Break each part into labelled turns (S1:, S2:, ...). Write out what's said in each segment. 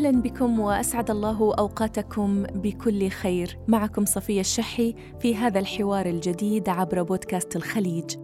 S1: أهلا بكم وأسعد الله أوقاتكم بكل خير. معكم صفية الشحي في هذا الحوار الجديد عبر بودكاست الخليج.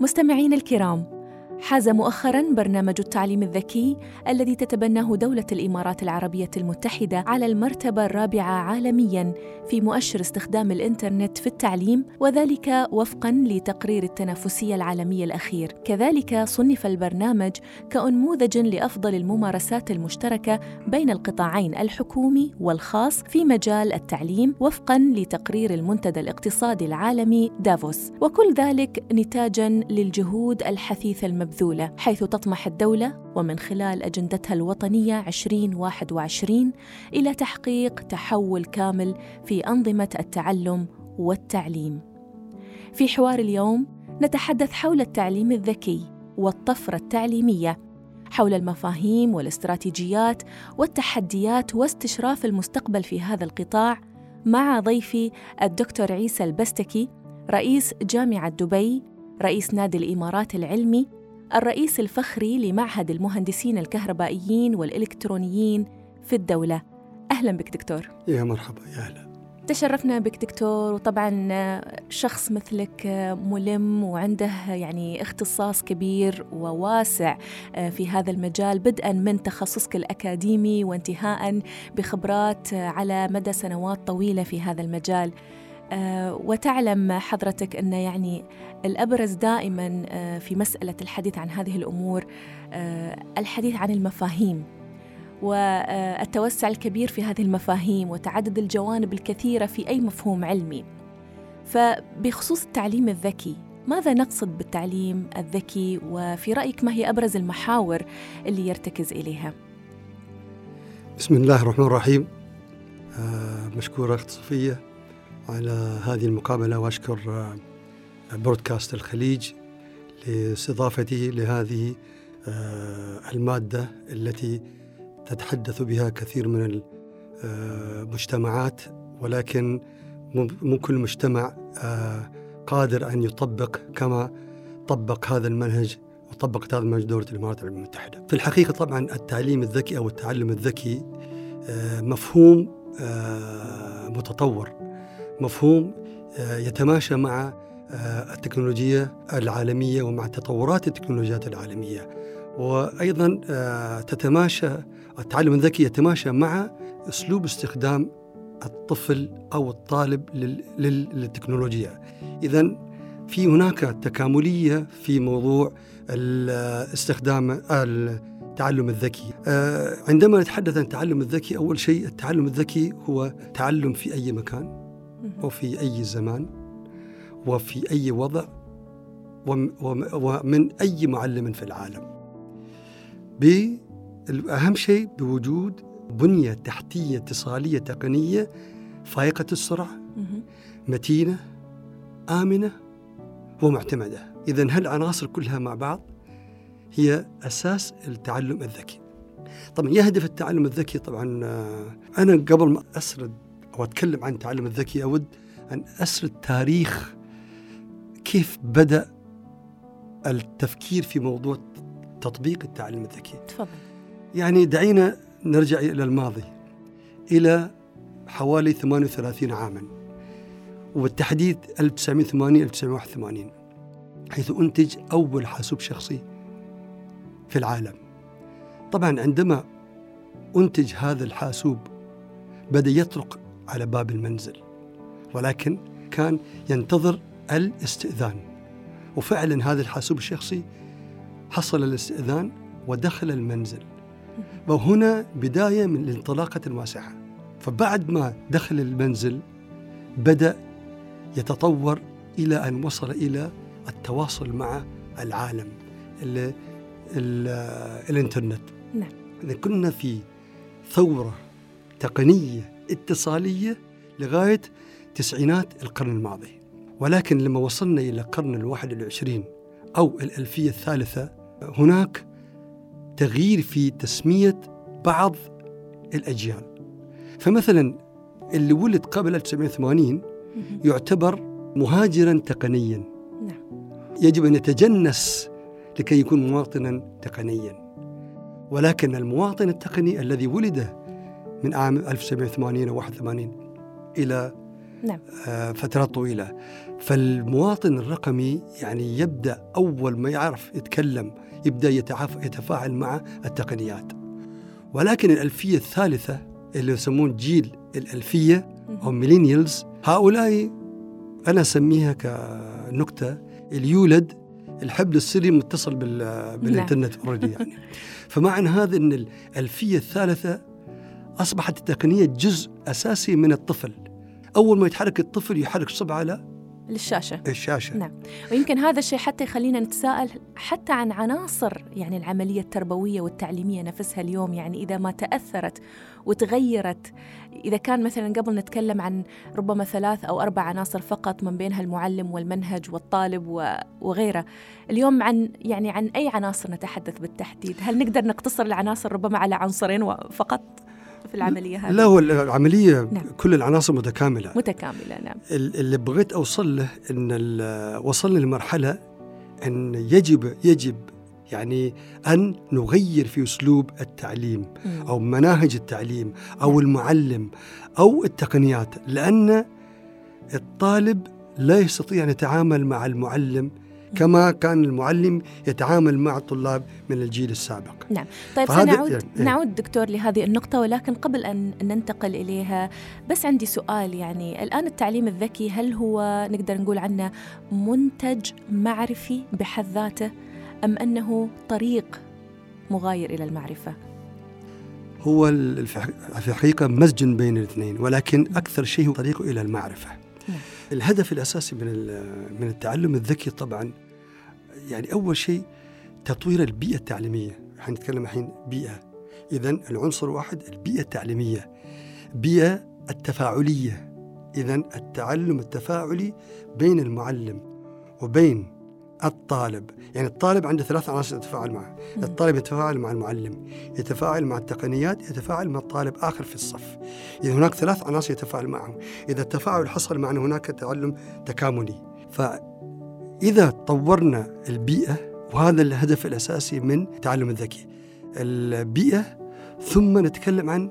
S1: مستمعين الكرام حاز مؤخرا برنامج التعليم الذكي الذي تتبناه دولة الإمارات العربية المتحدة على المرتبة الرابعة عالميا في مؤشر استخدام الإنترنت في التعليم وذلك وفقا لتقرير التنافسية العالمي الأخير. كذلك صنف البرنامج كأنموذج لأفضل الممارسات المشتركة بين القطاعين الحكومي والخاص في مجال التعليم وفقا لتقرير المنتدى الاقتصادي العالمي دافوس. وكل ذلك نتاجا للجهود الحثيثة المبنية مبذولة حيث تطمح الدولة ومن خلال أجندتها الوطنية 2021 إلى تحقيق تحول كامل في أنظمة التعلم والتعليم. في حوار اليوم نتحدث حول التعليم الذكي والطفرة التعليمية حول المفاهيم والاستراتيجيات والتحديات واستشراف المستقبل في هذا القطاع مع ضيفي الدكتور عيسى البستكي رئيس جامعة دبي رئيس نادي الإمارات العلمي الرئيس الفخري لمعهد المهندسين الكهربائيين والإلكترونيين في الدولة. أهلا بك دكتور.
S2: يا مرحبا يا أهلا.
S1: تشرفنا بك دكتور وطبعا شخص مثلك ملم وعنده يعني اختصاص كبير وواسع في هذا المجال بدءا من تخصصك الأكاديمي وانتهاء بخبرات على مدى سنوات طويلة في هذا المجال. وتعلم حضرتك أن يعني الأبرز دائما آه، في مسألة الحديث عن هذه الأمور آه، الحديث عن المفاهيم. والتوسع الكبير في هذه المفاهيم وتعدد الجوانب الكثيرة في أي مفهوم علمي. فبخصوص التعليم الذكي ماذا نقصد بالتعليم الذكي؟ وفي رأيك ما هي أبرز المحاور اللي يرتكز إليها؟
S2: بسم الله الرحمن الرحيم. مشكورة أخت صفية. على هذه المقابلة وأشكر آه، برودكاست الخليج لاستضافتي لهذه آه، المادة التي تتحدث بها كثير من المجتمعات ولكن مو كل مجتمع آه، قادر أن يطبق كما طبق هذا المنهج وطبقت هذا المنهج دولة الإمارات العربية المتحدة. في الحقيقة طبعا التعليم الذكي أو التعلم الذكي مفهوم متطور. مفهوم آه، يتماشى مع آه، التكنولوجيا العالمية ومع تطورات التكنولوجيات العالمية. وأيضا آه، تتماشى التعلم الذكي يتماشى مع أسلوب استخدام الطفل أو الطالب للتكنولوجيا. إذا في هناك تكاملية في موضوع الاستخدام التعلم الذكي. عندما نتحدث عن التعلم الذكي أول شيء التعلم الذكي هو تعلم في أي مكان. وفي أي زمان وفي أي وضع ومن أي معلم في العالم. أهم شيء بوجود بنية تحتية اتصالية تقنية فائقة السرعة متينة آمنة ومعتمدة. إذا هالعناصر كلها مع بعض هي أساس التعلم الذكي. طبعا يهدف التعلم الذكي طبعا آه، أنا قبل ما أسرد وأتكلم عن التعلم الذكي. أود أن أسرد تاريخ كيف بدأ التفكير في موضوع تطبيق التعلم الذكي.
S1: تفضل.
S2: يعني دعينا نرجع إلى الماضي إلى حوالي 38 عاما وبالتحديد 1980 1981 حيث أنتج أول حاسوب شخصي في العالم. طبعا عندما أنتج هذا الحاسوب بدأ يطرق على باب المنزل ولكن كان ينتظر الاستئذان. وفعلا هذا الحاسوب الشخصي حصل الاستئذان ودخل المنزل. وهنا بداية من الانطلاقة الواسعة. فبعد ما دخل المنزل بدأ يتطور إلى أن وصل إلى التواصل مع العالم ال ال الإنترنت.
S1: نعم.
S2: كنا في ثورة تقنية اتصالية لغاية تسعينات القرن الماضي. ولكن لما وصلنا إلى القرن الواحد والعشرين أو الألفية الثالثة هناك تغيير في تسمية بعض الأجيال. فمثلا اللي ولد قبل 1980 يعتبر مهاجرا تقنيا.
S1: نعم.
S2: يجب أن يتجنس لكي يكون مواطنا تقنيا. ولكن المواطن التقني الذي ولد من عام 1980 أو 81 إلى
S1: نعم.
S2: آه، فترات طويلة. فالمواطن الرقمي يعني يبدأ أول ما يعرف يتكلم يبدأ يتعاف- يتفاعل مع التقنيات. ولكن الألفية الثالثة اللي يسمون جيل الألفية أو millennials هؤلاء أنا أسميها كنكتة اللي يولد الحبل السري متصل بال- بالإنترنت already يعني. فمعنى هذا أن الألفية الثالثة أصبحت التقنية جزء أساسي من الطفل. أول ما يتحرك الطفل يحرك صبعه على
S1: للشاشة.
S2: الشاشة.
S1: نعم. ويمكن هذا الشيء حتى يخلينا نتساءل حتى عن عناصر يعني العملية التربوية والتعليمية نفسها اليوم يعني إذا ما تأثرت وتغيرت إذا كان مثلا قبل نتكلم عن ربما ثلاث أو أربع عناصر فقط من بينها المعلم والمنهج والطالب وغيره. اليوم عن يعني عن أي عناصر نتحدث بالتحديد؟ هل نقدر نقتصر العناصر ربما على عنصرين فقط؟ في العملية هذه
S2: لا هو العملية
S1: نعم.
S2: كل العناصر متكاملة
S1: متكاملة نعم
S2: ال- اللي بغيت أوصل له أن وصلنا لمرحلة أن يجب يجب يعني أن نغير في أسلوب التعليم. أو مناهج التعليم أو المعلم أو التقنيات لأن الطالب لا يستطيع أن يتعامل مع المعلم كما كان المعلم يتعامل مع الطلاب من الجيل السابق
S1: طيب
S2: فهذا-
S1: سنعود
S2: يعني.
S1: نعود دكتور لهذه النقطة ولكن قبل أن ننتقل إليها بس عندي سؤال يعني الآن التعليم الذكي هل هو نقدر نقول عنه منتج معرفي بحد ذاته أم أنه طريق مغاير إلى المعرفة؟
S2: هو في الح- في الحقيقة مزج بين الاثنين ولكن أكثر شيء هو طريقه إلى المعرفة
S1: نعم.
S2: الهدف الأساسي من من التعلم الذكي طبعا يعني أول شيء تطوير البيئة التعليمية. حنتكلم الحين بيئة. إذا العنصر واحد البيئة التعليمية. بيئة التفاعلية. إذا التعلم التفاعلي بين المعلم وبين الطالب. يعني الطالب عنده ثلاث عناصر يتفاعل معه.
S1: مم.
S2: الطالب يتفاعل مع المعلم يتفاعل مع التقنيات يتفاعل مع الطالب آخر في الصف. إذا هناك ثلاث عناصر يتفاعل معهم. إذا التفاعل حصل معنا هناك تعلم تكاملي. فإذا طورنا البيئة وهذا الهدف الأساسي من التعلم الذكي البيئة ثم نتكلم عن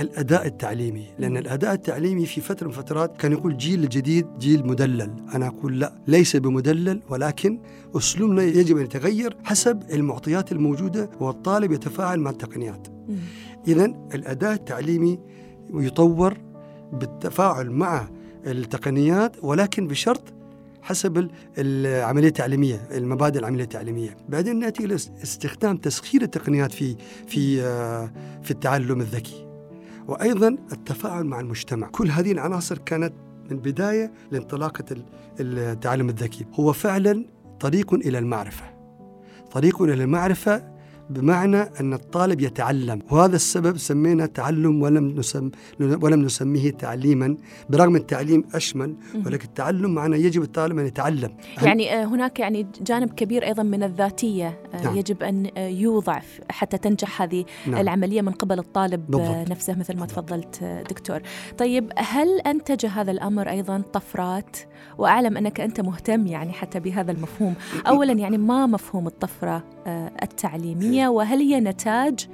S2: الأداء التعليمي. لأن الأداء التعليمي في فترة من فترات كان يقول جيل الجديد جيل مدلل. أنا أقول لا ليس بمدلل ولكن أسلوبنا يجب أن يتغير حسب المعطيات الموجودة والطالب يتفاعل مع التقنيات. إذا الأداء التعليمي يطور بالتفاعل مع التقنيات ولكن بشرط حسب ال- العملية التعليمية المبادئ العملية التعليمية. بعدين نأتي إلى است- استخدام تسخير التقنيات في في آه، في التعلم الذكي. وأيضا التفاعل مع المجتمع. كل هذه العناصر كانت من بداية لانطلاقة ال- التعلم الذكي. هو فعلا طريق إلى المعرفة. طريق إلى المعرفة بمعنى أن الطالب يتعلم وهذا السبب سمينا تعلم ولم نسم ولم نسميه تعليما برغم التعليم أشمل. ولكن التعلم معنى يجب الطالب أن يتعلم
S1: يعني آه، هناك يعني جانب كبير أيضا من الذاتية آه،
S2: نعم.
S1: يجب أن يوضع حتى تنجح هذه
S2: نعم.
S1: العملية من قبل الطالب آه،
S2: بالضبط.
S1: نفسه مثل ما
S2: بالضبط.
S1: تفضلت دكتور طيب هل أنتج هذا الأمر أيضا طفرات وأعلم أنك أنت مهتم يعني حتى بهذا المفهوم أولا يعني ما مفهوم الطفرة التعليمية وهل هي نتاج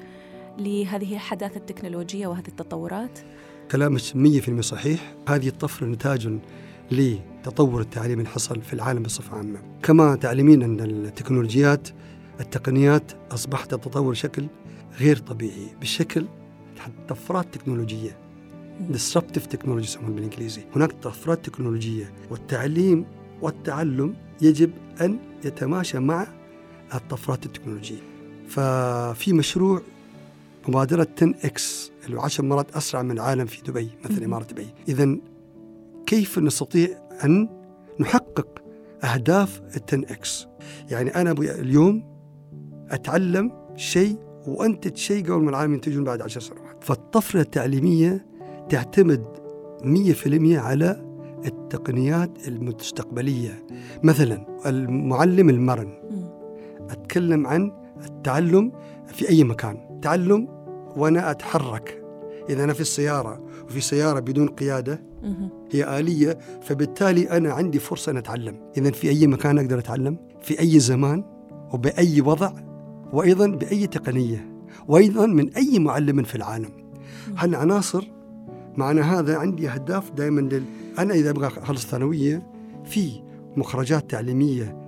S1: لهذه الحداثة التكنولوجية وهذه التطورات؟
S2: كلامك 100% صحيح. هذه الطفرة نتاج لتطور التعليم اللي حصل في العالم بصفة عامة. كما تعلمين أن التكنولوجيات التقنيات أصبحت تتطور بشكل غير طبيعي بشكل طفرات تكنولوجية. disruptive technology يسمون بالإنجليزي. هناك طفرات تكنولوجية والتعليم والتعلم يجب أن يتماشى مع الطفرات التكنولوجية. ففي مشروع مبادرة 10X اللي هو 10 مرات أسرع من العالم في دبي مثل. إمارة دبي. إذا كيف نستطيع أن نحقق أهداف ال 10X يعني أنا اليوم أتعلم شيء وأنتج شيء قبل ما العالم ينتجون بعد عشر سنوات. فالطفرة التعليمية تعتمد 100% على التقنيات المستقبلية. مثلا المعلم المرن. أتكلم عن التعلم في أي مكان. تعلم وأنا أتحرك. إذا أنا في السيارة وفي سيارة بدون قيادة. هي آلية فبالتالي أنا عندي فرصة أن أتعلم. إذا في أي مكان أقدر أتعلم؟ في أي زمان وبأي وضع وأيضا بأي تقنية وأيضا من أي معلم في العالم. هالعناصر معنى هذا عندي أهداف دائما لل... أنا إذا أبغى أخلص ثانوية في مخرجات تعليمية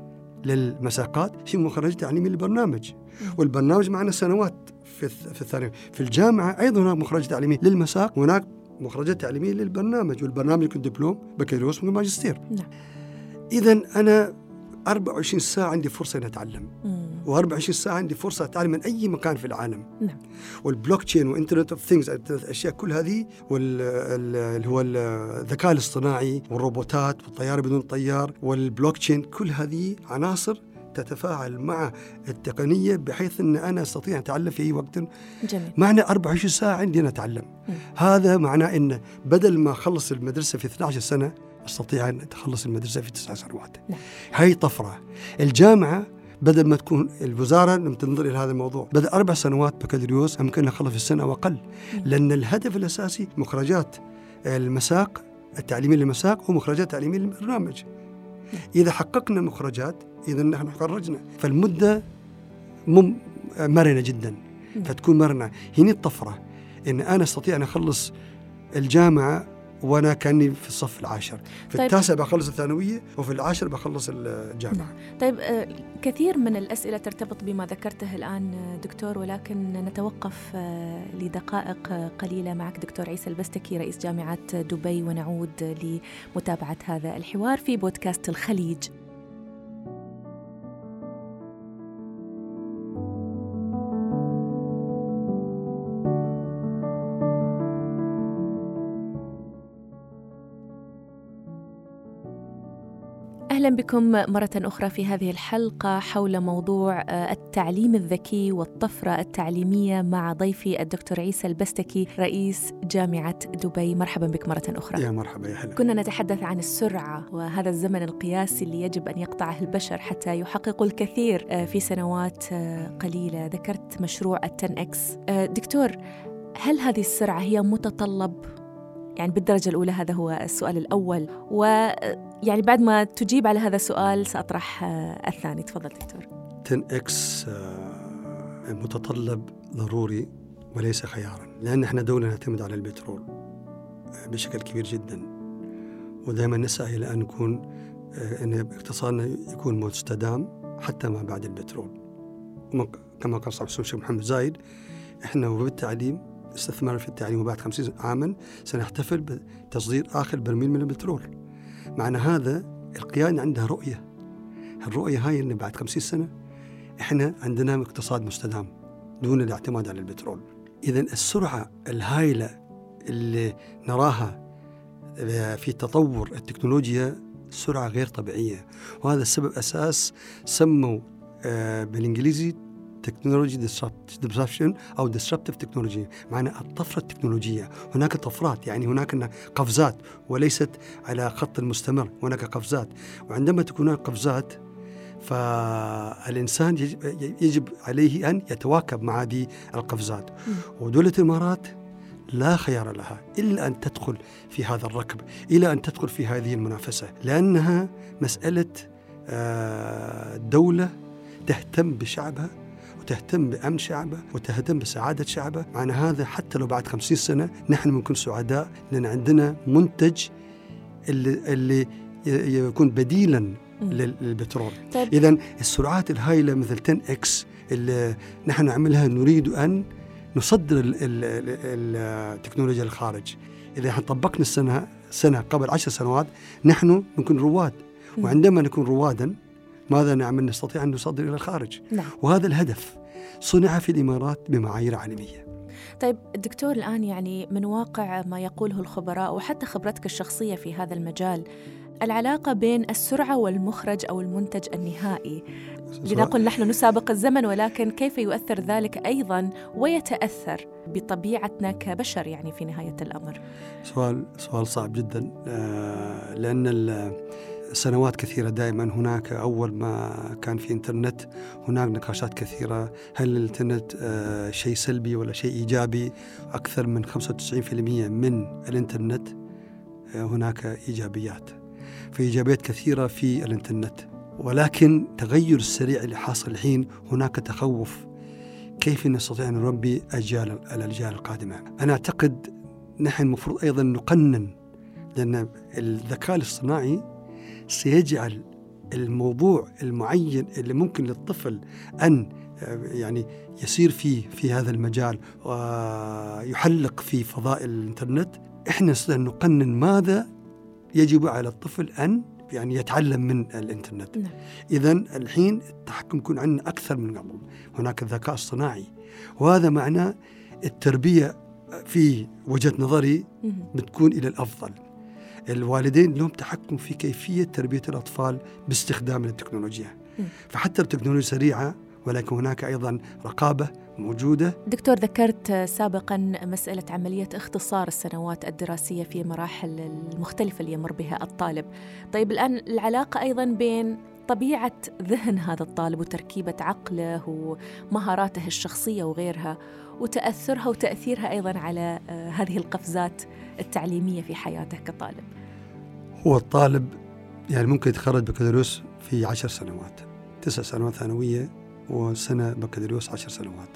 S2: للمساقات في مخرجات تعليمية للبرنامج والبرنامج معنا سنوات في في الثانوي. في الجامعة أيضا هناك مخرجات تعليمية للمساق وهناك مخرجات تعليمية للبرنامج والبرنامج يكون دبلوم بكالوريوس وماجستير
S1: نعم.
S2: إذا أنا 24 ساعة عندي فرصة أن أتعلم.
S1: مم.
S2: و24 ساعة عندي فرصة أتعلم من أي مكان في العالم.
S1: نعم.
S2: وال blockchain و Internet of Things الاشياء كل هذه واللي هو الذكاء الاصطناعي والروبوتات والطيارة بدون طيار والبلوك تشين كل هذه عناصر تتفاعل مع التقنية بحيث إن أنا أستطيع أن أتعلم في أي وقت.
S1: جميل.
S2: معنى 24 ساعة عندي أن أتعلم.
S1: مم.
S2: هذا معناه إن بدل ما أخلص المدرسة في 12 سنة أستطيع أن أتخلص المدرسة في تسع سنوات.
S1: نعم.
S2: هاي طفرة. الجامعة بدل ما تكون الوزارة لما تنظر إلى هذا الموضوع بدل أربع سنوات بكالوريوس يمكن اخلص في السنة واقل لأن الهدف الأساسي مخرجات المساق التعليميه للمساق ومخرجات تعليميه للبرنامج إذا حققنا المخرجات إذا نحن خرجنا. فالمدة مم مرنة جدا.
S1: نعم.
S2: فتكون مرنة. هنا الطفرة. إن أنا أستطيع أن أخلص الجامعة وأنا كأني في الصف العاشر في
S1: طيب.
S2: التاسع بخلص الثانوية وفي العاشر بخلص الجامعة
S1: نعم. طيب آه، كثير من الأسئلة ترتبط بما ذكرته الآن آه، دكتور ولكن نتوقف آه، لدقائق قليلة معك دكتور عيسى البستكي رئيس جامعة دبي ونعود لمتابعة هذا الحوار في بودكاست الخليج أهلا بكم مرة أخرى في هذه الحلقة حول موضوع آه، التعليم الذكي والطفرة التعليمية مع ضيفي الدكتور عيسى البستكي رئيس جامعة دبي. مرحبا بك مرة أخرى.
S2: يا مرحبا يا هلا.
S1: كنا نتحدث عن السرعة وهذا الزمن القياسي اللي يجب أن يقطعه البشر حتى يحققوا الكثير آه، في سنوات آه، قليلة. ذكرت مشروع ال 10X. دكتور هل هذه السرعة هي متطلب؟ يعني بالدرجة الأولى هذا هو السؤال الأول. ويعني بعد ما تجيب على هذا السؤال سأطرح آه، الثاني. تفضل دكتور.
S2: 10X آه، متطلب ضروري وليس خيارا لأن إحنا دولة نعتمد على البترول آه، بشكل كبير جدا. ودائما نسعى إلى أن نكون إن اقتصادنا يكون مستدام حتى ما بعد البترول. كما قال صاحب السمو الشيخ محمد زايد إحنا وبالتعليم استثمار في التعليم وبعد 50 عاما سنحتفل بتصدير آخر برميل من البترول. معنى هذا القيادة عندها رؤية. الرؤية هاي ان بعد 50 سنة إحنا عندنا اقتصاد مستدام دون الاعتماد على البترول. إذا السرعة الهائلة اللي نراها في تطور التكنولوجيا سرعة غير طبيعية وهذا السبب أساس سموا آه، بالإنجليزي technology disruption أو disruptive technology معنى الطفرة التكنولوجية. هناك طفرات يعني هناك قفزات وليست على خط مستمر هناك قفزات. وعندما تكون هناك قفزات فالإنسان يجب, عليه أن يتواكب مع هذه القفزات. ودولة الإمارات لا خيار لها إلا أن تدخل في هذا الركب إلى أن تدخل في هذه المنافسة. لأنها مسألة آه، دولة تهتم بشعبها وتهتم بأمن شعبة وتهتم بسعادة شعبة. معنى هذا حتى لو بعد خمسين سنة نحن بنكون سعداء لأن عندنا منتج اللي, اللي يكون بديلا للبترول.
S1: طيب.
S2: إذا السرعات الهائلة مثل 10 إكس اللي نحن نعملها نريد أن نصدر ال- ال- ال- التكنولوجيا للخارج. إذا إحنا طبقنا السنة سنة قبل عشر سنوات نحن نكون رواد. وعندما نكون روادا ماذا نعمل؟ نستطيع أن نصدر إلى الخارج.
S1: نعم.
S2: وهذا الهدف صنع في الإمارات بمعايير عالمية.
S1: طيب دكتور الآن يعني من واقع ما يقوله الخبراء وحتى خبرتك الشخصية في هذا المجال العلاقة بين السرعة والمخرج أو المنتج النهائي. لنقل نحن نسابق الزمن ولكن كيف يؤثر ذلك أيضا ويتأثر بطبيعتنا كبشر يعني في نهاية الأمر؟
S2: سؤال سؤال صعب جدا. آه، لأن سنوات كثيرة دائما هناك. أول ما كان في إنترنت هناك نقاشات كثيرة. هل الإنترنت آه، شيء سلبي ولا شيء إيجابي؟ أكثر من 95% من الإنترنت آه، هناك إيجابيات. في إيجابيات كثيرة في الإنترنت. ولكن تغير السريع اللي حاصل الحين هناك تخوف. كيف نستطيع أن نربي أجيال الأجيال القادمة؟ أنا أعتقد نحن المفروض أيضا نقنن لأن الذكاء الاصطناعي سيجعل الموضوع المعين اللي ممكن للطفل أن يعني يسير فيه في هذا المجال ويحلق في فضاء الإنترنت إحنا نستطيع ان نقنن ماذا يجب على الطفل أن يعني يتعلم من الإنترنت. نعم. اذا الحين التحكم يكون عندنا أكثر من قبل. هناك الذكاء اصطناعي وهذا معناه التربية في وجهة نظري بتكون إلى الأفضل. الوالدين لهم تحكم في كيفية تربية الأطفال باستخدام التكنولوجيا فحتى التكنولوجيا سريعة ولكن هناك أيضا رقابة موجودة.
S1: دكتور ذكرت سابقا مسألة عملية اختصار السنوات الدراسية في مراحل المختلفة اللي يمر بها الطالب. طيب الآن العلاقة أيضا بين طبيعة ذهن هذا الطالب وتركيبة عقله ومهاراته الشخصية وغيرها وتأثرها وتأثيرها أيضا على آه، هذه القفزات التعليمية في حياته كطالب.
S2: هو الطالب يعني ممكن يتخرج بكالوريوس في عشر سنوات. تسع سنوات ثانوية وسنة بكالوريوس عشر سنوات.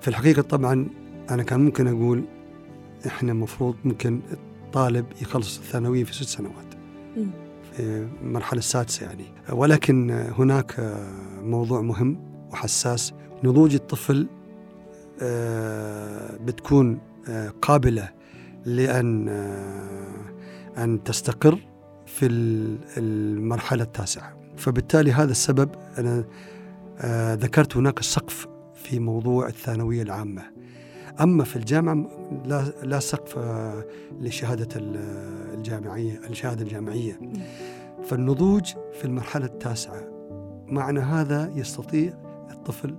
S2: في الحقيقة طبعا أنا كان ممكن أقول إحنا المفروض ممكن الطالب يخلص الثانوية في ست سنوات. في المرحلة السادسة يعني. ولكن هناك موضوع مهم وحساس. نضوج الطفل آه، بتكون آه، قابلة لأن آه، أن تستقر في المرحلة التاسعة. فبالتالي هذا السبب أنا آه ذكرت هناك سقف في موضوع الثانوية العامة. أما في الجامعة لا, لا سقف آه لشهادة الجامعية الشهادة الجامعية. فالنضوج في المرحلة التاسعة معنى هذا يستطيع الطفل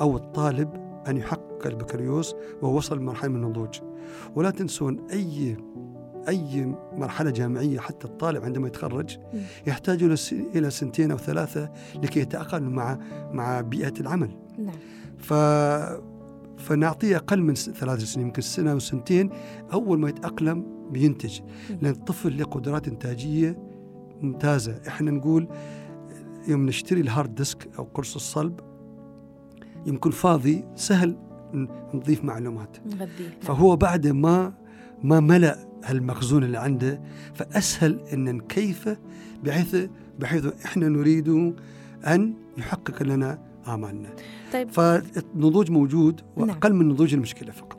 S2: أو الطالب أن يحقق البكالوريوس وهو وصل لمرحلة من النضوج. ولا تنسون أي أي مرحلة جامعية حتى الطالب عندما يتخرج يحتاج إلى سنتين أو ثلاثة لكي يتأقلم مع مع بيئة العمل. نعم. ف فنعطيه أقل من ثلاث سنين يمكن سنة أو سنتين أول ما يتأقلم بينتج. لأن الطفل له قدرات إنتاجية ممتازة. إحنا نقول يوم نشتري ال hard disk أو قرص الصلب يمكن فاضي سهل نضيف معلومات. نعم. فهو بعد ما ما ملأ هالمخزون اللي عنده فأسهل أن نكيفه بحيث بحيث إحنا نريد أن يحقق لنا آمالنا. طيب. فالنضوج موجود وأقل نعم. من نضوج المشكلة فقط.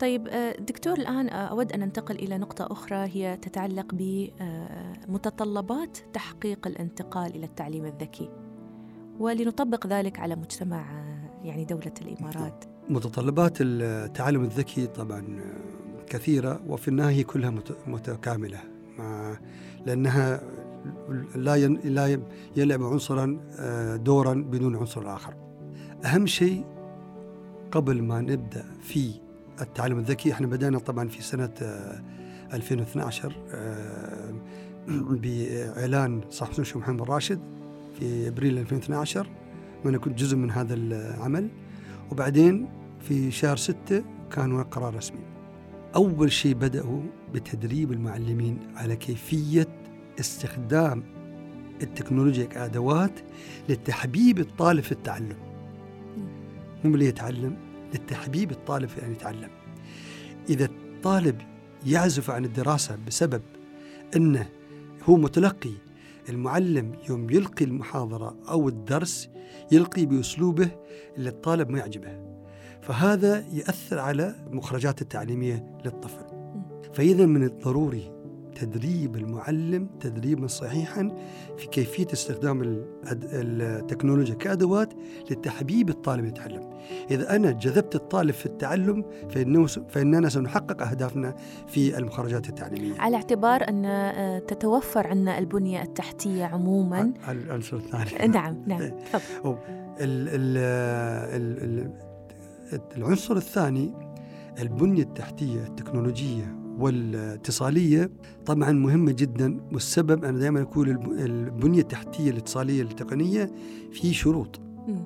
S1: طيب آه، دكتور الآن آه، أود أن ننتقل إلى نقطة أخرى هي تتعلق بمتطلبات تحقيق الانتقال إلى التعليم الذكي. ولنطبق ذلك على مجتمع يعني دولة الإمارات؟
S2: متطلبات التعلم الذكي طبعا كثيرة وفي النهاية كلها متكاملة مع لأنها لا لا يلعب عنصرا آه، دورا بدون عنصر آخر. أهم شيء قبل ما نبدأ في التعلم الذكي إحنا بدأنا طبعا في سنة 2012 آه، آه، بإعلان صاحب الشيخ محمد راشد في أبريل 2012 وأنا كنت جزء من هذا العمل. وبعدين في شهر ستة كان هناك قرار رسمي. أول شيء بدأوا بتدريب المعلمين على كيفية استخدام التكنولوجيا كأدوات لتحبيب الطالب في التعلم. مو اللي يتعلم لتحبيب الطالب في أن يتعلم. إذا الطالب يعزف عن الدراسة بسبب أنه هو متلقي المعلم يوم يلقي المحاضرة أو الدرس يلقي بأسلوبه اللي الطالب ما يعجبه. فهذا يأثر على المخرجات التعليمية للطفل. فإذا من الضروري تدريب المعلم تدريبا صحيحا في كيفية استخدام التكنولوجيا كأدوات لتحبيب الطالب يتعلم. إذا أنا جذبت الطالب في التعلم فإنه فإننا سنحقق أهدافنا في المخرجات التعليمية.
S1: على اعتبار أن آه، تتوفر عندنا البنية التحتية عموما.
S2: العنصر الثاني.
S1: نعم نعم تفضل.
S2: العنصر الثاني البنية التحتية التكنولوجية والاتصالية طبعا مهمة جدا والسبب أنا دائما أقول البنية التحتية الاتصالية التقنية في شروط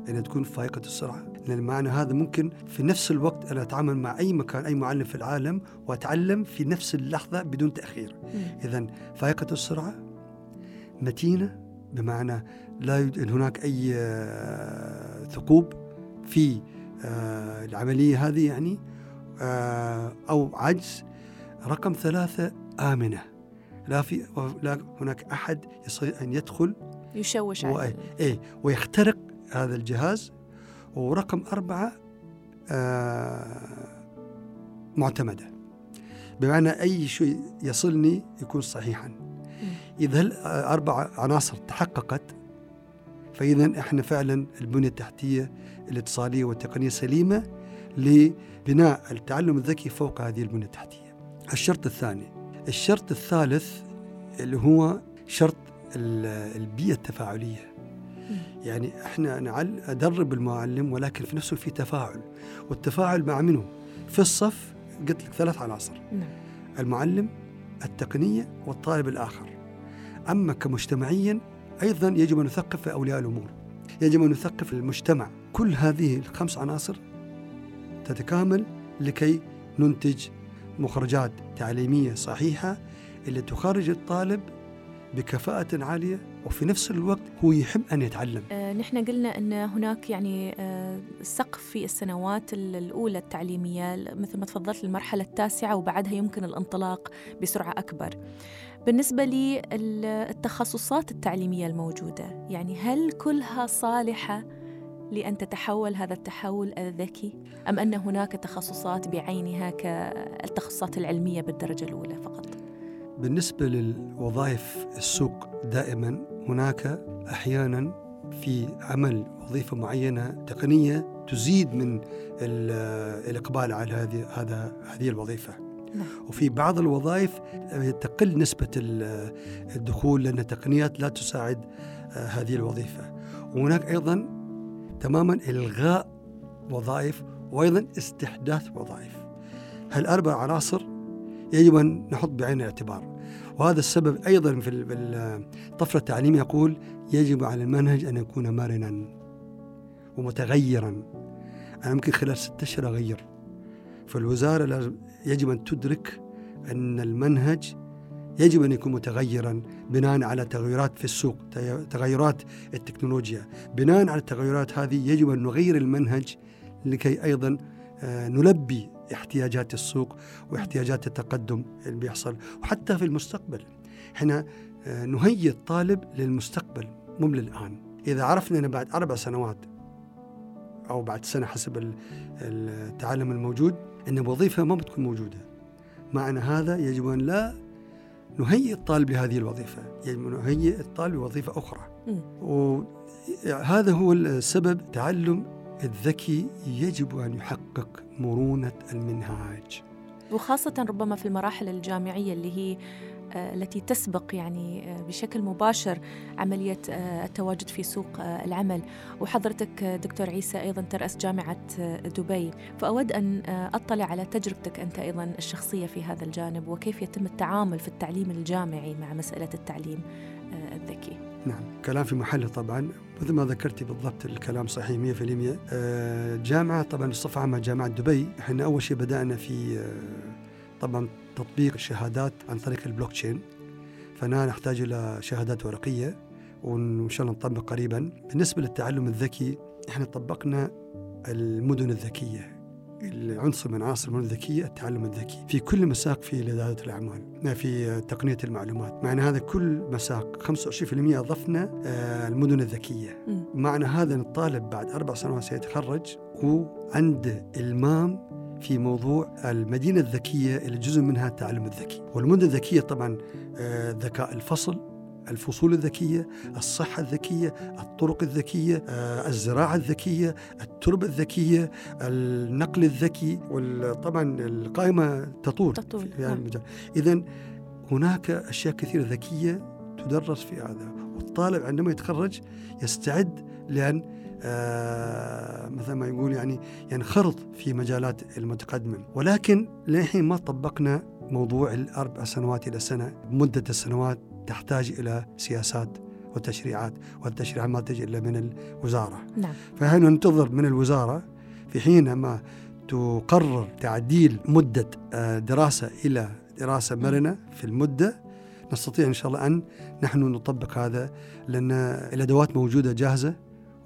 S2: أن تكون فائقة السرعة. لأن معنى هذا ممكن في نفس الوقت أنا أتعامل مع أي مكان أي معلم في العالم وأتعلم في نفس اللحظة بدون تأخير. إذا فائقة السرعة متينة بمعنى لا يوجد هناك أي آه، ثقوب في آه، العملية هذه يعني آه، أو عجز. رقم ثلاثة آمنة. لا في لا هناك أحد يستطيع أن يدخل
S1: يشوش
S2: و... إيه ويخترق هذا الجهاز. ورقم أربعة آه معتمدة. بمعنى أي شيء يصلني يكون صحيحا. إذا الأربع عناصر تحققت فإذا إحنا فعلا البنية التحتية الاتصالية والتقنية سليمة لبناء التعلم الذكي فوق هذه البنية التحتية. الشرط الثاني. الشرط الثالث اللي هو شرط ال- البيئة التفاعلية. يعني إحنا نعل أدرب المعلم ولكن في نفسه في تفاعل. والتفاعل مع منه في الصف قلت لك ثلاث عناصر.
S1: نعم.
S2: المعلم التقنية والطالب الآخر. أما كمجتمعيا أيضا يجب أن نثقف أولياء الأمور. يجب أن نثقف المجتمع. كل هذه الخمس عناصر تتكامل لكي ننتج مخرجات تعليمية صحيحة اللي تخرج الطالب بكفاءة عالية وفي نفس الوقت هو يحب أن يتعلم.
S1: آه، نحن قلنا أن هناك يعني آه، سقف في السنوات ال- الأولى التعليمية مثل ما تفضلت المرحلة التاسعة وبعدها يمكن الانطلاق بسرعة أكبر. بالنسبة للتخصصات التعليمية الموجودة يعني هل كلها صالحة؟ لأن تتحول هذا التحول الذكي؟ أم أن هناك تخصصات بعينها كالتخصصات العلمية بالدرجة الأولى فقط؟
S2: بالنسبة للوظائف السوق دائما هناك أحيانا في عمل وظيفة معينة تقنية تزيد من ال- الإقبال على هذه هذا هذه الوظيفة.
S1: نعم.
S2: وفي بعض الوظائف تقل نسبة ال- الدخول لأن التقنيات لا تساعد آه، هذه الوظيفة. وهناك أيضا تماما إلغاء وظائف وأيضا استحداث وظائف. هالأربع عناصر يجب أن نحط بعين الاعتبار؟ وهذا السبب أيضا في ال- في الطفرة التعليمية يقول يجب على المنهج أن يكون مرنا ومتغيرا. أنا ممكن خلال ستة أشهر أغير. فالوزارة يجب أن تدرك أن المنهج يجب أن يكون متغيرا بناء على تغيرات في السوق تغيرات التكنولوجيا. بناء على التغيرات هذه يجب أن نغير المنهج لكي أيضا آه، نلبي احتياجات السوق واحتياجات التقدم اللي بيحصل. وحتى في المستقبل إحنا آه، نهيئ الطالب للمستقبل مو للآن. إذا عرفنا أن بعد أربع سنوات أو بعد سنة حسب ال- التعلم الموجود أن وظيفة ما بتكون موجودة. معنى هذا يجب أن لا نهيئ الطالب لهذه الوظيفة يجب أن نهيئ الطالب لوظيفة أخرى. وهذا هو السبب تعلم الذكي يجب أن يحقق مرونة المنهاج
S1: وخاصة ربما في المراحل الجامعية اللي هي آه، التي تسبق يعني آه، بشكل مباشر عملية آه، التواجد في سوق العمل. وحضرتك دكتور عيسى أيضا ترأس جامعة دبي. فأود أن أطلع على تجربتك أنت أيضا الشخصية في هذا الجانب وكيف يتم التعامل في التعليم الجامعي مع مسألة التعليم الذكي.
S2: نعم كلام في محله طبعا. مثل ما ذكرتي بالضبط الكلام صحيح 100% آه، جامعة طبعا بصفة عامة جامعة دبي. إحنا أول شيء بدأنا في آه، طبعا تطبيق الشهادات عن طريق البلوك تشين. فأنا نحتاج إلى شهادات ورقية وإن شاء الله نطبق قريبا. بالنسبة للتعلم الذكي إحنا طبقنا المدن الذكية. العنصر من عناصر المدن الذكية التعلم الذكي. في كل مساق في إدارة الأعمال في تقنية المعلومات. معنى هذا كل مساق 25% أضفنا آه، المدن الذكية.
S1: مم.
S2: معنى هذا أن الطالب بعد أربع سنوات سيتخرج وعنده إلمام في موضوع المدينة الذكية اللي جزء منها التعلم الذكي. والمدن الذكية طبعا آه، ذكاء الفصل الفصول الذكية الصحة الذكية الطرق الذكية آه، الزراعة الذكية التربة الذكية النقل الذكي وطبعا القائمة تطول
S1: تطول،
S2: في هذا
S1: نعم.
S2: المجال إذا هناك أشياء كثيرة ذكية تدرس في هذا والطالب عندما يتخرج يستعد لأن آه مثل ما يقول يعني ينخرط في مجالات المتقدمة ولكن للحين ما طبقنا موضوع الأربع سنوات إلى سنة مدة السنوات تحتاج إلى سياسات وتشريعات والتشريعات ما تجي إلا من الوزارة.
S1: نعم.
S2: فنحن ننتظر من الوزارة في حينما تقرر تعديل مدة آه، دراسة إلى دراسة مرنة في المدة نستطيع إن شاء الله أن نحن نطبق هذا لأن الأدوات موجودة جاهزة.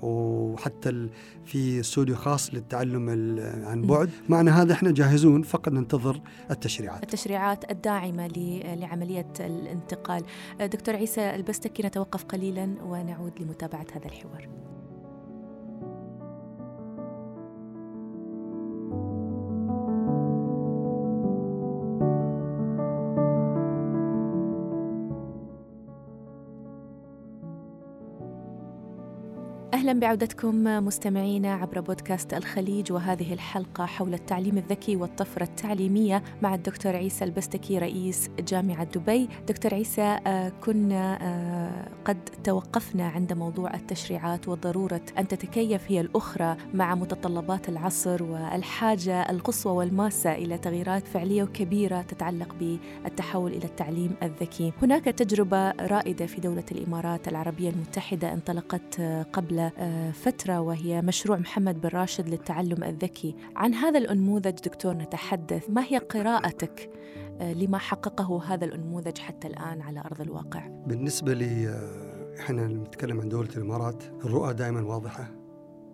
S2: وحتى في استوديو خاص للتعلم عن بعد. معنى هذا إحنا جاهزون فقط ننتظر التشريعات.
S1: التشريعات الداعمة لعملية الانتقال. دكتور عيسى البستكي نتوقف قليلا ونعود لمتابعة هذا الحوار. أهلا بعودتكم مستمعينا عبر بودكاست الخليج وهذه الحلقة حول التعليم الذكي والطفرة التعليمية مع الدكتور عيسى البستكي رئيس جامعة دبي. دكتور عيسى آه، كنا آه، قد توقفنا عند موضوع التشريعات وضرورة أن تتكيف هي الأخرى مع متطلبات العصر والحاجة القصوى والماسة إلى تغييرات فعلية وكبيرة تتعلق بالتحول إلى التعليم الذكي. هناك تجربة رائدة في دولة الإمارات العربية المتحدة انطلقت آه، قبل فترة وهي مشروع محمد بن راشد للتعلم الذكي. عن هذا الأنموذج دكتور نتحدث. ما هي قراءتك آه، لما حققه هذا الأنموذج حتى الآن على أرض الواقع؟
S2: بالنسبة لي آه، إحنا نتكلم عن دولة الإمارات. الرؤى دائما واضحة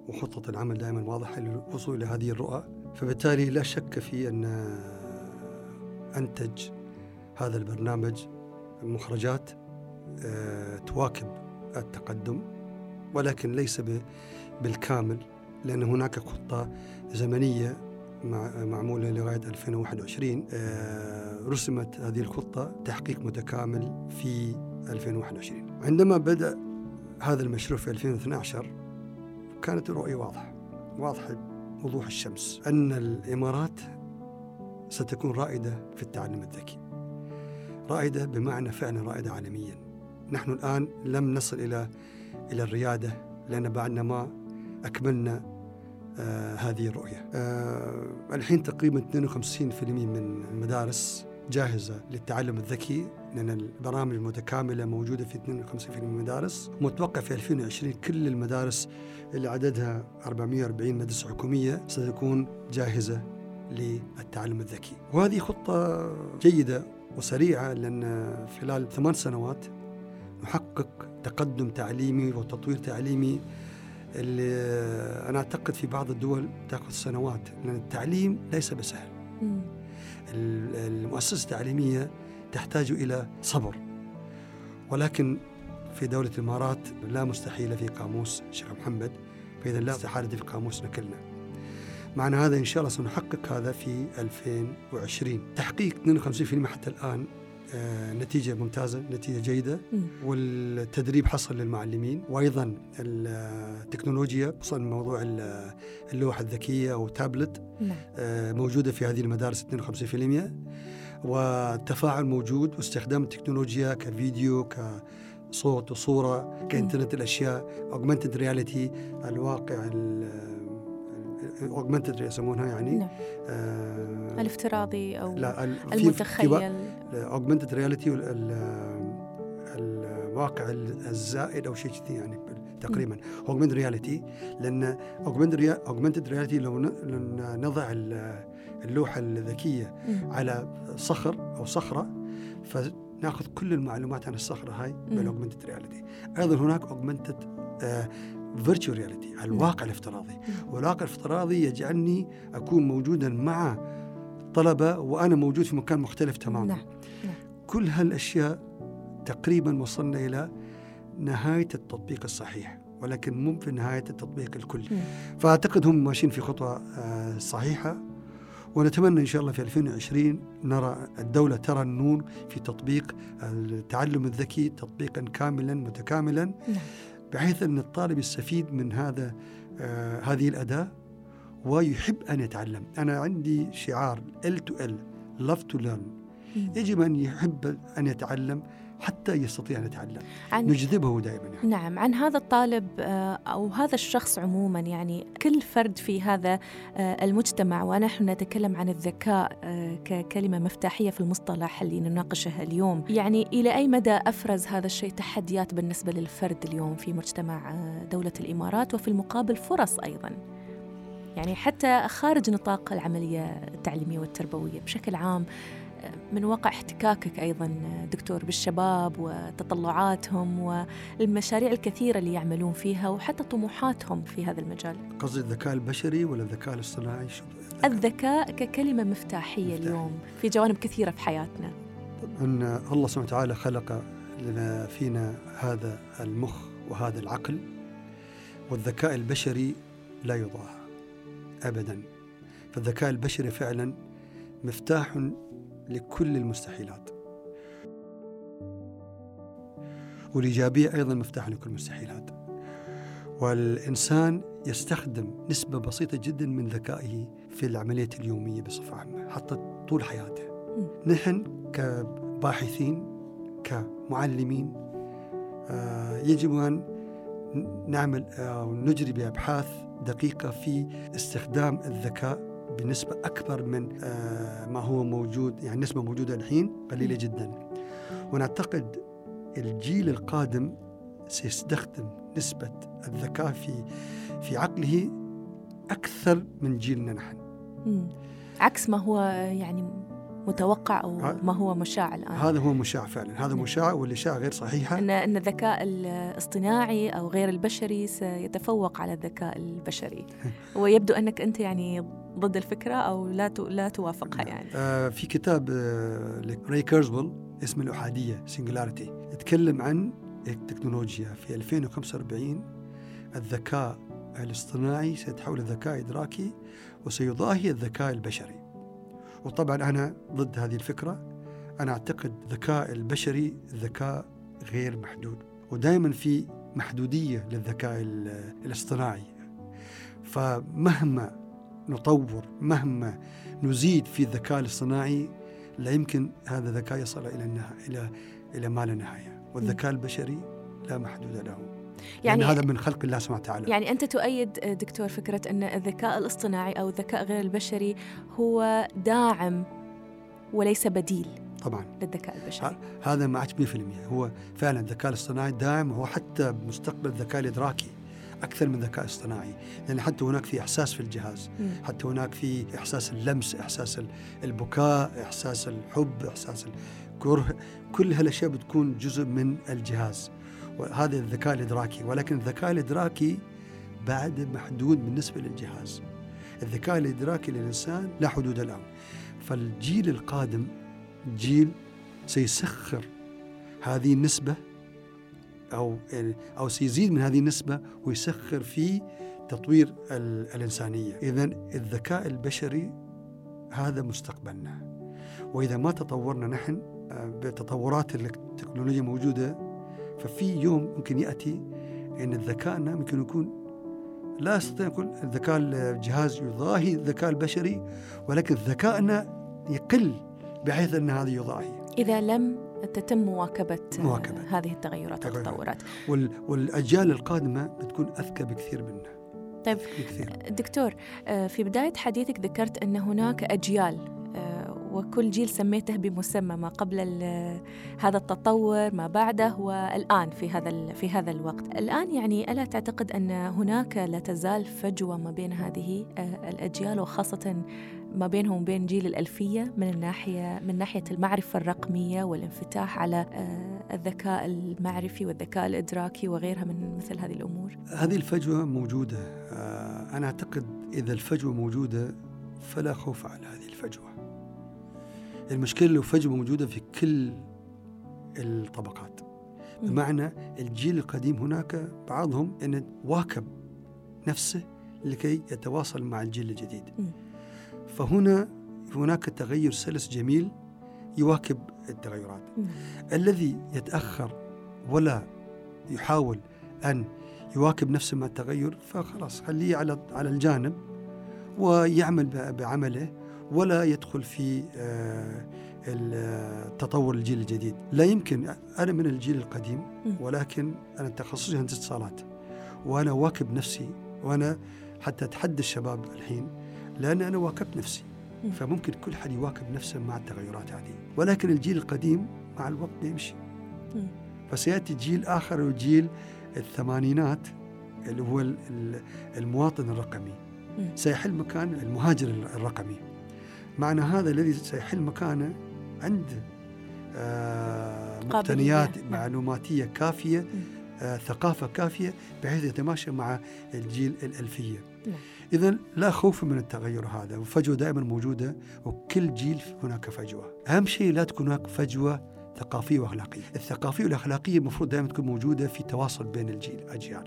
S2: وخطة العمل دائما واضحة للوصول إلى هذه الرؤى. فبالتالي لا شك في أن آه، أنتج هذا البرنامج مخرجات تواكب التقدم. ولكن ليس بالكامل لأن هناك خطة زمنية معمولة لغاية 2021 آه، رسمت هذه الخطة تحقيق متكامل في 2021 عندما بدأ هذا المشروع في 2012 كانت الرؤية واضحة. واضحة وضوح الشمس أن الإمارات ستكون رائدة في التعلم الذكي. رائدة بمعنى فعلا رائدة عالميا. نحن الآن لم نصل إلى إلى الريادة لأن بعدنا ما أكملنا آه هذه الرؤية. آه الحين تقريبا 52% من المدارس جاهزة للتعلم الذكي لأن البرامج متكاملة موجودة في 52% من المدارس. متوقع في 2020 كل المدارس اللي عددها 440 مدرسة حكومية ستكون جاهزة للتعلم الذكي. وهذه خطة جيدة وسريعة لأن خلال ثمان سنوات نحقق تقدم تعليمي وتطوير تعليمي اللي أنا أعتقد في بعض الدول تأخذ سنوات لأن التعليم ليس بسهل. المؤسسة التعليمية تحتاج إلى صبر ولكن في دولة الإمارات لا مستحيل في قاموس شيخ محمد فإذا لا استحالة في قاموس نكلنا. معنى هذا إن شاء الله سنحقق هذا في 2020 تحقيق 52% حتى الآن نتيجة ممتازة نتيجة جيدة. والتدريب حصل للمعلمين. وأيضا التكنولوجيا خصوصا موضوع اللوحة الذكية أو تابلت نعم. آه، موجودة في هذه المدارس 52% والتفاعل موجود واستخدام التكنولوجيا كفيديو كصوت وصورة كإنترنت الأشياء augmented reality الواقع augmented يسمونها يعني
S1: نعم. آه الافتراضي أو لا المتخيل.
S2: augmented reality الواقع الزائد أو شيء كذي يعني تقريبا. augmented reality لأن augmented reality لو نضع اللوحة الذكية على صخر أو صخرة فناخذ كل المعلومات عن الصخرة هاي بال augmented reality أيضا هناك augmented virtual reality الواقع الافتراضي والواقع الافتراضي يجعلني أكون موجودا مع طلبة وأنا موجود في مكان مختلف تماما نعم. نعم. كل هالأشياء تقريبا وصلنا إلى نهاية التطبيق الصحيح ولكن مو في نهاية التطبيق الكلي فأعتقد هم ماشيين في خطوة آه، صحيحة ونتمنى إن شاء الله في 2020 نرى الدولة ترى النور في تطبيق التعلم الذكي تطبيقا كاملا متكاملا نعم. بحيث أن الطالب يستفيد من هذا آه هذه الأداة ويحب أن يتعلم. أنا عندي شعار L to L love to learn. يجب أن يحب أن يتعلم. حتى يستطيع أن يتعلم. عن نجذبه دائما
S1: يعني. نعم عن هذا الطالب آه، أو هذا الشخص عموما يعني كل فرد في هذا آه، المجتمع ونحن نتكلم عن الذكاء آه، ككلمة مفتاحية في المصطلح اللي نناقشه اليوم. يعني إلى أي مدى أفرز هذا الشيء تحديات بالنسبة للفرد اليوم في مجتمع دولة الإمارات وفي المقابل فرص أيضاً؟ يعني حتى خارج نطاق العملية التعليمية والتربوية بشكل عام من واقع احتكاكك أيضا دكتور بالشباب وتطلعاتهم والمشاريع الكثيرة اللي يعملون فيها وحتى طموحاتهم في هذا المجال.
S2: قصدي الذكاء البشري ولا الذكاء الاصطناعي؟
S1: الذكاء؟ ككلمة مفتاحية مفتاح. اليوم في جوانب كثيرة في حياتنا.
S2: أن الله سبحانه وتعالى خلق لنا فينا هذا المخ وهذا العقل والذكاء البشري لا يضاهى أبدا. فالذكاء البشري فعلا مفتاح لكل المستحيلات. والإيجابية أيضا مفتاح لكل المستحيلات. والإنسان يستخدم نسبة بسيطة جدا من ذكائه في العملية اليومية بصفة عامة حتى طول حياته. نحن كباحثين كمعلمين آه، يجب أن نعمل أو نجري بأبحاث دقيقة في استخدام الذكاء بنسبة أكبر من آه، ما هو موجود يعني نسبة موجودة الحين قليلة جدا. ونعتقد الجيل القادم سيستخدم نسبة الذكاء في في عقله أكثر من جيلنا نحن.
S1: عكس ما هو يعني متوقع أو ما هو مشاع الآن.
S2: هذا هو مشاع فعلا. هذا نعم. مشاع والاشاعه غير صحيحة.
S1: إن إن الذكاء الاصطناعي أو غير البشري سيتفوق على الذكاء البشري. ويبدو أنك أنت يعني ضد الفكرة أو لا لا توافقها يعني؟
S2: آه في كتاب آه لري كيرزويل اسمه الأحادية singularity يتكلم عن التكنولوجيا. في 2045 الذكاء الاصطناعي سيتحول لذكاء إدراكي وسيضاهي الذكاء البشري. وطبعا أنا ضد هذه الفكرة. أنا أعتقد الذكاء البشري ذكاء غير محدود. ودائما في محدودية للذكاء الاصطناعي. فمهما نطور مهما نزيد في الذكاء الاصطناعي لا يمكن هذا الذكاء يصل إلى النهاية إلى إلى ما لا نهاية. والذكاء البشري لا محدود له. يعني هذا من خلق الله سبحانه وتعالى.
S1: يعني أنت تؤيد دكتور فكرة أن الذكاء الاصطناعي أو الذكاء غير البشري هو داعم وليس بديل
S2: طبعا.
S1: للذكاء البشري.
S2: هذا معك 100% هو فعلا الذكاء الاصطناعي داعم هو حتى مستقبل الذكاء الإدراكي. أكثر من الذكاء الاصطناعي لأن حتى هناك في إحساس في الجهاز. م. حتى هناك في إحساس اللمس إحساس البكاء إحساس الحب إحساس الكره. كل هالأشياء بتكون جزء من الجهاز. وهذا الذكاء الإدراكي. ولكن الذكاء الإدراكي بعد محدود بالنسبة للجهاز. الذكاء الإدراكي للإنسان لا حدود له. فالجيل القادم جيل سيسخر هذه النسبة أو يعني أو سيزيد من هذه النسبة ويسخر في تطوير الإنسانية. إذا الذكاء البشري هذا مستقبلنا. وإذا ما تطورنا نحن آه، بتطورات التكنولوجيا موجودة ففي يوم ممكن يأتي إن ذكائنا ممكن يكون لا استطيع أن أقول الذكاء الجهاز يضاهي الذكاء البشري ولكن ذكائنا يقل بحيث أن هذا يضاهي.
S1: إذا لم تتم مواكبة, مواكبة. هذه التغيرات والتطورات
S2: وال والأجيال القادمة بتكون أذكى بكثير منا
S1: طيب بكثير. دكتور آه، في بداية حديثك ذكرت أن هناك أجيال وكل جيل سميته بمسمى ما قبل هذا التطور ما بعده والآن في هذا في هذا الوقت الآن يعني ألا تعتقد أن هناك لا تزال فجوة ما بين هذه آه، الأجيال وخاصة ما بينهم وبين جيل الألفية من الناحية من ناحية المعرفة الرقمية والانفتاح على آه، الذكاء المعرفي والذكاء الإدراكي وغيرها من مثل هذه الأمور.
S2: هذه الفجوة موجودة. آه، أنا أعتقد إذا الفجوة موجودة فلا خوف على هذه الفجوة. المشكلة لو فجوة موجودة في كل الطبقات. بمعنى الجيل القديم هناك بعضهم أن واكب نفسه لكي يتواصل مع الجيل الجديد. فهنا هناك تغير سلس جميل يواكب التغيرات. الذي يتأخر ولا يحاول أن يواكب نفسه مع التغير فخلاص خليه على على الجانب ويعمل بعمله ولا يدخل في آه، التطور الجيل الجديد. لا يمكن أنا من الجيل القديم ولكن أنا تخصصي هندسة اتصالات وأنا واكب نفسي وأنا حتى أتحدى الشباب الحين لأن أنا واكبت نفسي. فممكن كل حد يواكب نفسه مع التغيرات هذه. ولكن الجيل القديم مع الوقت بيمشي فسيأتي جيل آخر وجيل الثمانينات اللي هو المواطن الرقمي. سيحل مكان المهاجر الرقمي. معنى هذا الذي سيحل مكانه عنده آه مقتنيات
S1: نعم.
S2: معلوماتية كافية آه ثقافة كافية بحيث يتماشى مع الجيل
S1: الألفية.
S2: اذا لا خوف من التغير هذا وفجوة دائما موجودة وكل جيل هناك فجوة. أهم شيء لا تكون هناك فجوة ثقافية وأخلاقية. الثقافية والأخلاقية المفروض دائما تكون موجودة في تواصل بين الجيل الأجيال.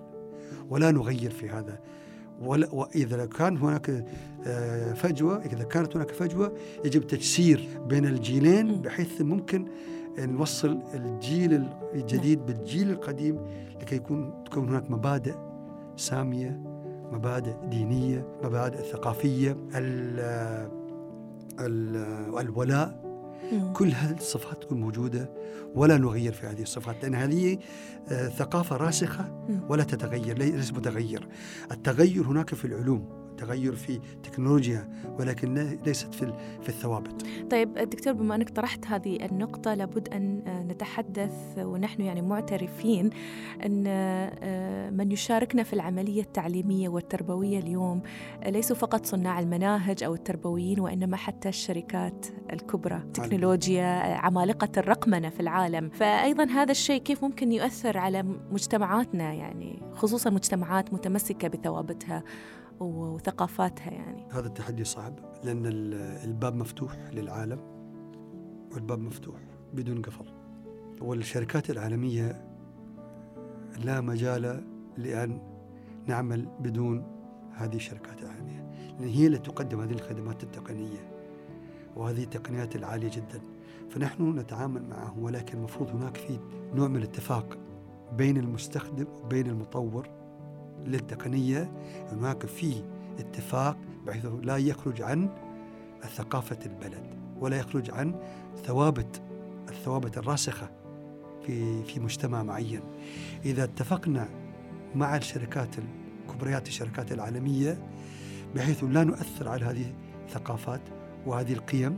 S2: ولا نغير في هذا. ولا وإذا كان هناك آه، فجوة إذا كانت هناك فجوة يجب تجسير بين الجيلين بحيث ممكن نوصل الجيل الجديد. بالجيل القديم لكي يكون تكون هناك مبادئ سامية مبادئ دينية مبادئ ثقافية الولاء. كل هذه الصفات تكون موجودة ولا نغير في هذه الصفات لأن هذه آه، ثقافة راسخة ولا تتغير ليس متغير. التغير هناك في العلوم. تغير في تكنولوجيا ولكن ليست في في الثوابت.
S1: طيب دكتور بما أنك طرحت هذه النقطة لابد أن نتحدث ونحن يعني معترفين أن آه، من يشاركنا في العملية التعليمية والتربوية اليوم ليسوا فقط صناع المناهج أو التربويين وإنما حتى الشركات الكبرى، تكنولوجيا، عمالقة الرقمنة في العالم، فايضا هذا الشيء كيف ممكن يؤثر على مجتمعاتنا؟ يعني خصوصا مجتمعات متمسكة بثوابتها وثقافاتها يعني.
S2: هذا التحدي صعب لأن الباب مفتوح للعالم والباب مفتوح بدون قفل. والشركات العالمية لا مجال لأن نعمل بدون هذه الشركات العالمية. لأن هي اللي تقدم هذه الخدمات التقنية وهذه التقنيات العالية جدا. فنحن نتعامل معهم ولكن المفروض هناك في نوع من الاتفاق بين المستخدم وبين المطور. للتقنية هناك في اتفاق بحيث لا يخرج عن ثقافة البلد ولا يخرج عن ثوابت الثوابت الراسخة في في مجتمع معين. إذا اتفقنا مع الشركات كبريات الشركات العالمية بحيث لا نؤثر على هذه الثقافات وهذه القيم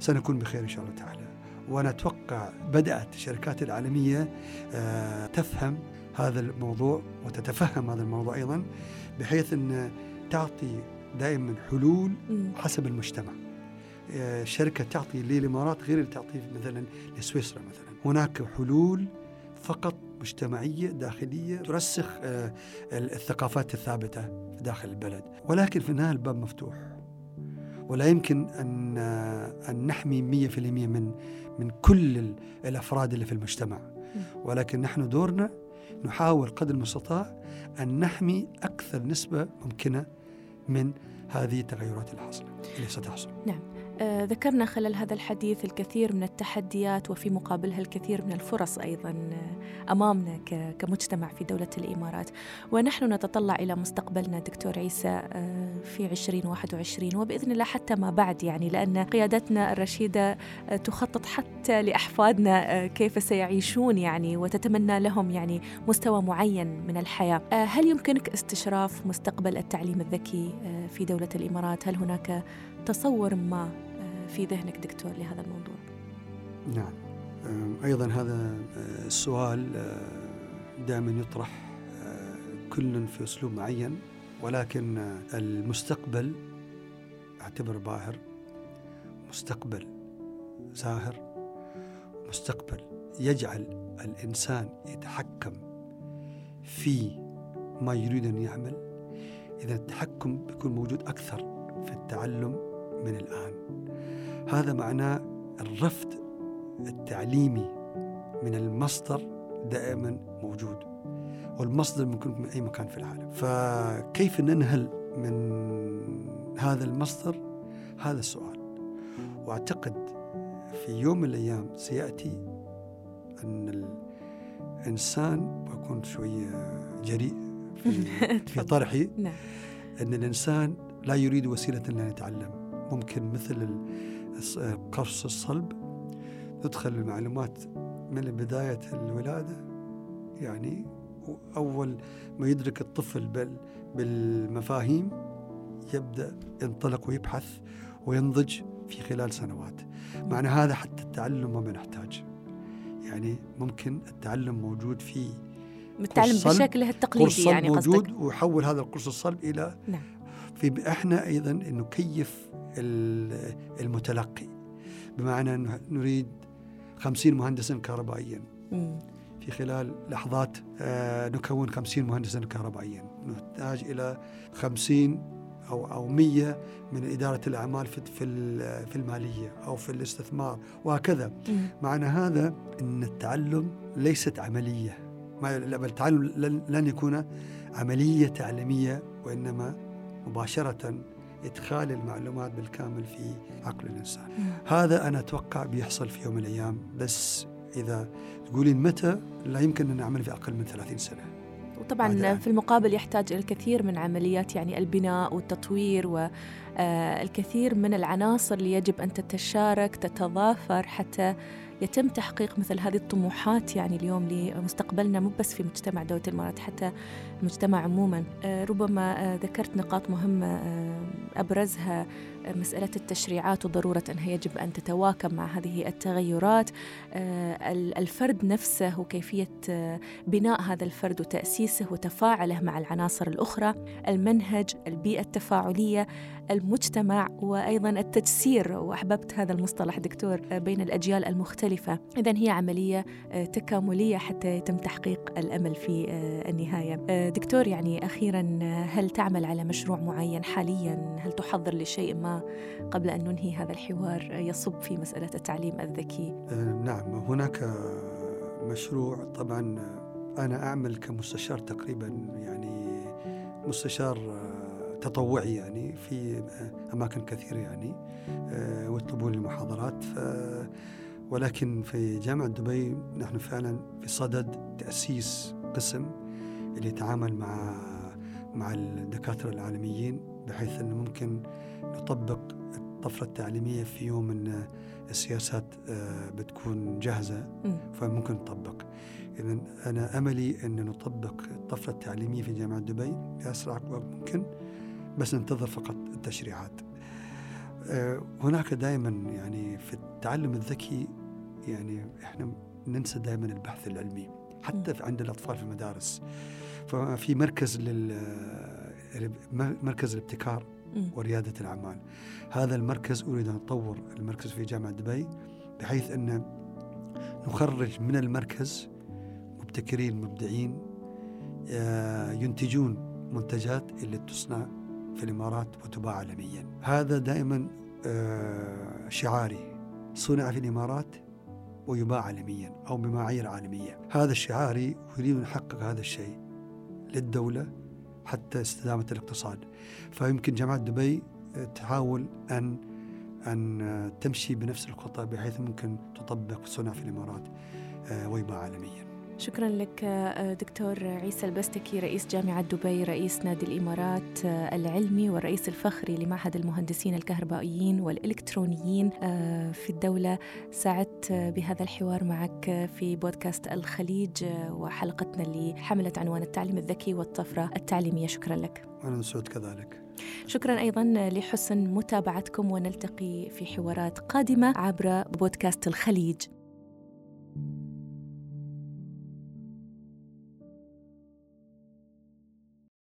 S2: سنكون بخير إن شاء الله تعالى. وأنا أتوقع بدأت الشركات العالمية آه، تفهم هذا الموضوع وتتفهم هذا الموضوع أيضا بحيث أن تعطي دائما حلول حسب المجتمع. آه، تعطي للإمارات غير اللي تعطي مثلا لسويسرا مثلا. هناك حلول فقط مجتمعية داخلية ترسخ آه، الثقافات الثابتة داخل البلد. ولكن في النهاية الباب مفتوح. ولا يمكن أن آه، أن نحمي 100% من من كل الأفراد اللي في المجتمع. ولكن نحن دورنا نحاول قدر المستطاع أن نحمي أكثر نسبة ممكنة من هذه التغيرات الحاصلة اللي ستحصل.
S1: نعم. ذكرنا خلال هذا الحديث الكثير من التحديات وفي مقابلها الكثير من الفرص أيضا آه، أمامنا كمجتمع في دولة الإمارات. ونحن نتطلع إلى مستقبلنا دكتور عيسى آه، في 2021 وبإذن الله حتى ما بعد يعني لأن قيادتنا الرشيدة تخطط حتى لأحفادنا كيف سيعيشون يعني وتتمنى لهم يعني مستوى معين من الحياة. هل يمكنك استشراف مستقبل التعليم الذكي في دولة الإمارات؟ هل هناك تصور ما في ذهنك دكتور لهذا الموضوع؟
S2: نعم. أيضا هذا آه، السؤال آه، دائما يطرح آه، كل في أسلوب معين ولكن المستقبل أعتبر باهر مستقبل زاهر مستقبل يجعل الإنسان يتحكم في ما يريد أن يعمل. إذا التحكم بيكون موجود أكثر في التعلم من الآن. هذا معناه الرفض التعليمي من المصدر دائما موجود والمصدر ممكن من أي مكان في العالم. فكيف ننهل من هذا المصدر؟ هذا السؤال وأعتقد في يوم من الأيام سيأتي أن الإنسان بكون شوية جريء في, في طرحي نعم. أن الإنسان لا يريد وسيلة لنتعلم ممكن مثل قرص الصلب تدخل المعلومات من بداية الولادة يعني أول ما يدرك الطفل بالمفاهيم يبدأ ينطلق ويبحث وينضج في خلال سنوات معنى هذا حتى التعلم ما بنحتاج يعني ممكن التعلم موجود في
S1: التعلم بشكله التقليدي يعني
S2: موجود قصدك. ويحول هذا القرص الصلب إلى
S1: نعم.
S2: في إحنا أيضا نكيف المتلقي. بمعنى أنه نريد خمسين مهندسا كهربائيا. في خلال لحظات آه، نكون خمسين مهندسا كهربائيا. نحتاج إلى خمسين أو أو مية من إدارة الأعمال في في ال- في المالية أو في الاستثمار وهكذا. معنى هذا أن التعلم ليست عملية. ما التعلم لن, لن يكون عملية تعليمية وإنما مباشرة إدخال المعلومات بالكامل في عقل الإنسان.
S1: مم.
S2: هذا أنا أتوقع بيحصل في يوم من الأيام بس إذا تقولين متى لا يمكن أن نعمل في أقل من 30 سنة.
S1: وطبعا في المقابل يحتاج الكثير من عمليات يعني البناء والتطوير والكثير من العناصر اللي يجب أن تتشارك تتضافر حتى يتم تحقيق مثل هذه الطموحات يعني اليوم لمستقبلنا مو بس في مجتمع دولة الإمارات حتى المجتمع عموما. آه، ربما آه، ذكرت نقاط مهمة آه، أبرزها آه، مسألة التشريعات وضرورة أنها يجب أن تتواكب مع هذه التغيرات. آه، ال- الفرد نفسه وكيفية آه، بناء هذا الفرد وتأسيسه وتفاعله مع العناصر الأخرى المنهج البيئة التفاعلية المجتمع وأيضا التجسير وأحببت هذا المصطلح دكتور بين الأجيال المختلفة. إذا هي عملية آه، تكاملية حتى يتم تحقيق الأمل في آه، النهاية. آه، دكتور يعني أخيرا هل تعمل على مشروع معين حاليا؟ هل تحضر لشيء ما قبل أن ننهي هذا الحوار؟ يصب في مسألة التعليم الذكي.
S2: نعم. هناك مشروع طبعا أنا أعمل كمستشار تقريبا يعني مستشار تطوعي يعني في أماكن كثيرة يعني آه، ويطلبون لي محاضرات ف ولكن في جامعة دبي نحن فعلا في صدد تأسيس قسم اللي يتعامل مع مع الدكاترة العالميين بحيث أنه ممكن نطبق الطفرة التعليمية في يوم أن السياسات آه، بتكون جاهزة.
S1: مم.
S2: فممكن نطبق. إذا أنا أملي أن نطبق الطفرة التعليمية في جامعة دبي بأسرع وقت ممكن. بس ننتظر فقط التشريعات. آه، هناك دائما يعني في التعلم الذكي يعني إحنا ننسى دائما البحث العلمي حتى عند الأطفال في المدارس. ففي مركز لل مركز الابتكار
S1: مم.
S2: وريادة الأعمال. هذا المركز أريد أن أطور المركز في جامعة دبي بحيث أن نخرج من المركز مبتكرين مبدعين آه، ينتجون منتجات اللي تصنع في الإمارات وتباع عالميا. هذا دائما آه، شعاري. صنع في الإمارات ويباع عالميا أو بمعايير عالمية. هذا شعاري أن نحقق هذا الشيء للدولة حتى استدامة الاقتصاد. فيمكن جامعة دبي تحاول أن أن تمشي بنفس الخطى بحيث ممكن تطبق صنع في الإمارات آه، ويباع عالميا.
S1: شكرا لك آه، دكتور عيسى البستكي رئيس جامعة دبي رئيس نادي الإمارات آه، العلمي والرئيس الفخري لمعهد المهندسين الكهربائيين والإلكترونيين آه، في الدولة. سعدت بهذا الحوار معك في بودكاست الخليج وحلقتنا اللي حملت عنوان التعليم الذكي والطفرة التعليمية. شكرا لك.
S2: وأنا سعود كذلك.
S1: شكرا أيضا لحسن متابعتكم ونلتقي في حوارات قادمة عبر بودكاست الخليج.